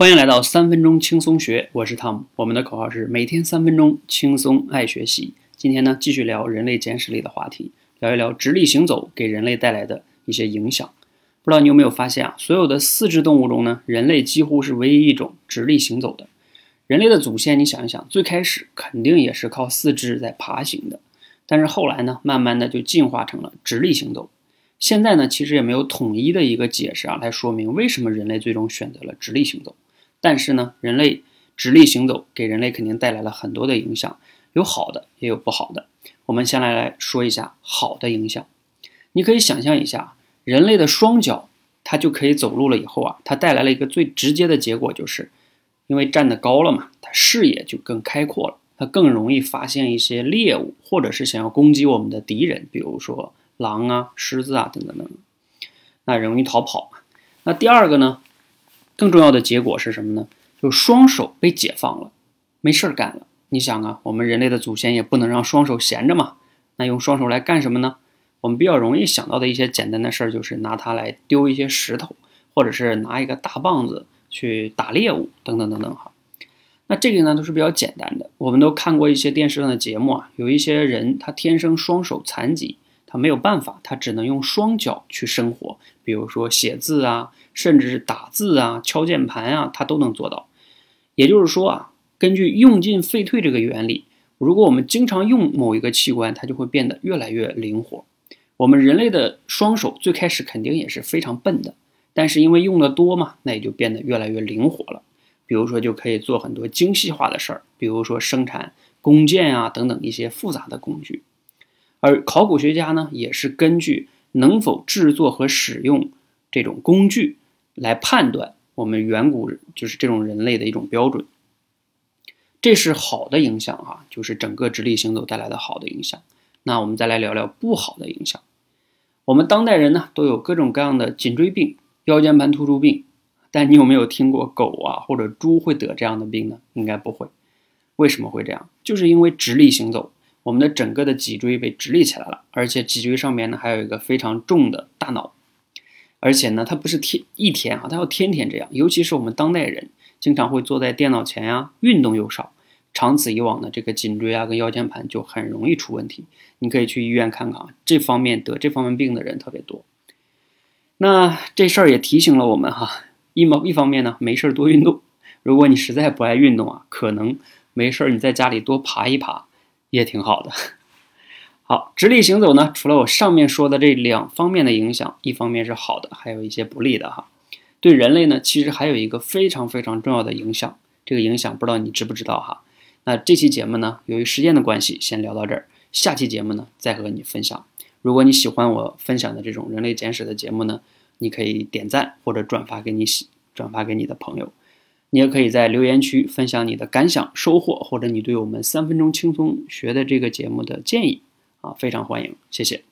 欢迎来到三分钟轻松学，我是汤姆。我们的口号是每天三分钟轻松爱学习。今天呢，继续聊人类简史里的话题，聊一聊直立行走给人类带来的一些影响。不知道你有没有发现啊？所有的四肢动物中呢，人类几乎是唯一一种直立行走的。人类的祖先，你想一想，最开始肯定也是靠四肢在爬行的，但是后来呢，慢慢的就进化成了直立行走。现在呢，其实也没有统一的一个解释啊，来说明为什么人类最终选择了直立行走。但是呢，人类直立行走给人类肯定带来了很多的影响，有好的也有不好的。我们先来来说一下好的影响。你可以想象一下，人类的双脚它就可以走路了以后啊，它带来了一个最直接的结果，就是因为站得高了嘛，它视野就更开阔了，它更容易发现一些猎物，或者是想要攻击我们的敌人，比如说狼啊、狮子啊等等等等，那容易逃跑嘛。那第二个呢？更重要的结果是什么呢？就双手被解放了，没事儿干了。你想啊，我们人类的祖先也不能让双手闲着嘛。那用双手来干什么呢？我们比较容易想到的一些简单的事儿，就是拿它来丢一些石头，或者是拿一个大棒子去打猎物，等等等等哈。那这个呢都是比较简单的。我们都看过一些电视上的节目啊，有一些人他天生双手残疾。他没有办法，他只能用双脚去生活，比如说写字啊，甚至是打字啊、敲键盘啊，他都能做到。也就是说啊，根据用进废退这个原理，如果我们经常用某一个器官，它就会变得越来越灵活。我们人类的双手最开始肯定也是非常笨的，但是因为用的多嘛，那也就变得越来越灵活了。比如说，就可以做很多精细化的事儿，比如说生产弓箭啊等等一些复杂的工具。而考古学家呢，也是根据能否制作和使用这种工具来判断我们远古就是这种人类的一种标准。这是好的影响哈，就是整个直立行走带来的好的影响。那我们再来聊聊不好的影响。我们当代人呢，都有各种各样的颈椎病、腰间盘突出病，但你有没有听过狗啊或者猪会得这样的病呢？应该不会。为什么会这样？就是因为直立行走。我们的整个的脊椎被直立起来了，而且脊椎上面呢还有一个非常重的大脑，而且呢它不是天一天啊，它要天天这样。尤其是我们当代人经常会坐在电脑前呀，运动又少，长此以往呢，这个颈椎啊跟腰间盘就很容易出问题。你可以去医院看看啊，这方面得这方面病的人特别多。那这事儿也提醒了我们哈，一毛一方面呢，没事儿多运动。如果你实在不爱运动啊，可能没事儿你在家里多爬一爬。也挺好的。好，直立行走呢，除了我上面说的这两方面的影响，一方面是好的，还有一些不利的哈。对人类呢，其实还有一个非常非常重要的影响。这个影响不知道你知不知道哈？那这期节目呢，由于时间的关系，先聊到这儿。下期节目呢，再和你分享。如果你喜欢我分享的这种人类简史的节目呢，你可以点赞或者转发给你喜转发给你的朋友。你也可以在留言区分享你的感想、收获，或者你对我们三分钟轻松学的这个节目的建议啊，非常欢迎，谢谢。